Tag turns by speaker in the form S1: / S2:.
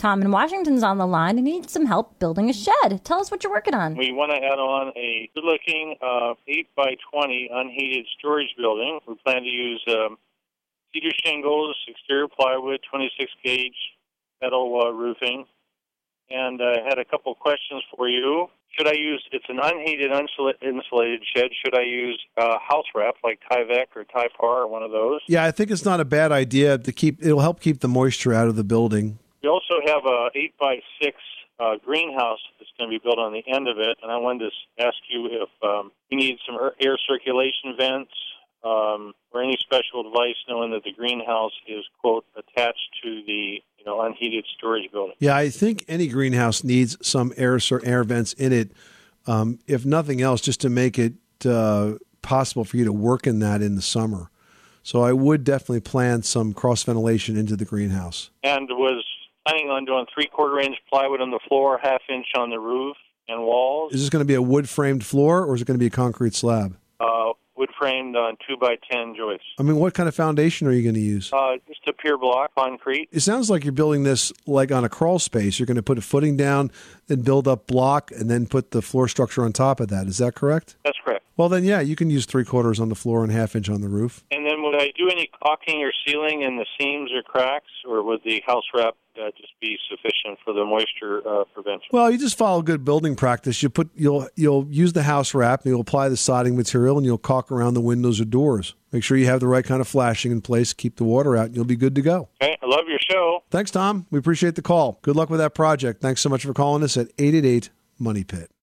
S1: Tom in Washington's on the line and needs some help building a shed. Tell us what you're working on.
S2: We want to add on a good looking uh, 8 by 20 unheated storage building. We plan to use um, cedar shingles, exterior plywood, 26 gauge metal uh, roofing. And I uh, had a couple questions for you. Should I use, it's an unheated insulated shed, should I use uh, house wrap like Tyvek or Typar or one of those?
S3: Yeah, I think it's not a bad idea to keep, it'll help keep the moisture out of the building.
S2: We have a eight by six uh, greenhouse that's going to be built on the end of it, and I wanted to ask you if um, you need some air circulation vents um, or any special advice, knowing that the greenhouse is quote attached to the you know unheated storage building.
S3: Yeah, I think any greenhouse needs some air air vents in it, um, if nothing else, just to make it uh, possible for you to work in that in the summer. So I would definitely plan some cross ventilation into the greenhouse.
S2: And was planning on doing three quarter inch plywood on the floor, half inch on the roof and walls.
S3: Is this going to be a wood framed floor or is it going to be a concrete slab?
S2: Uh, wood framed on two by ten joists.
S3: I mean, what kind of foundation are you going to use?
S2: Uh, just a pier block concrete.
S3: It sounds like you're building this like on a crawl space. You're going to put a footing down, then build up block, and then put the floor structure on top of that. Is that correct?
S2: That's correct.
S3: Well, then, yeah, you can use three quarters on the floor and half inch on the roof.
S2: And then, I do any caulking or sealing in the seams or cracks, or would the house wrap uh, just be sufficient for the moisture uh, prevention?
S3: Well, you just follow good building practice. You put you'll you'll use the house wrap, and you'll apply the siding material, and you'll caulk around the windows or doors. Make sure you have the right kind of flashing in place. Keep the water out, and you'll be good to go.
S2: Okay, I love your show.
S3: Thanks, Tom. We appreciate the call. Good luck with that project. Thanks so much for calling us at eight eight eight Money Pit.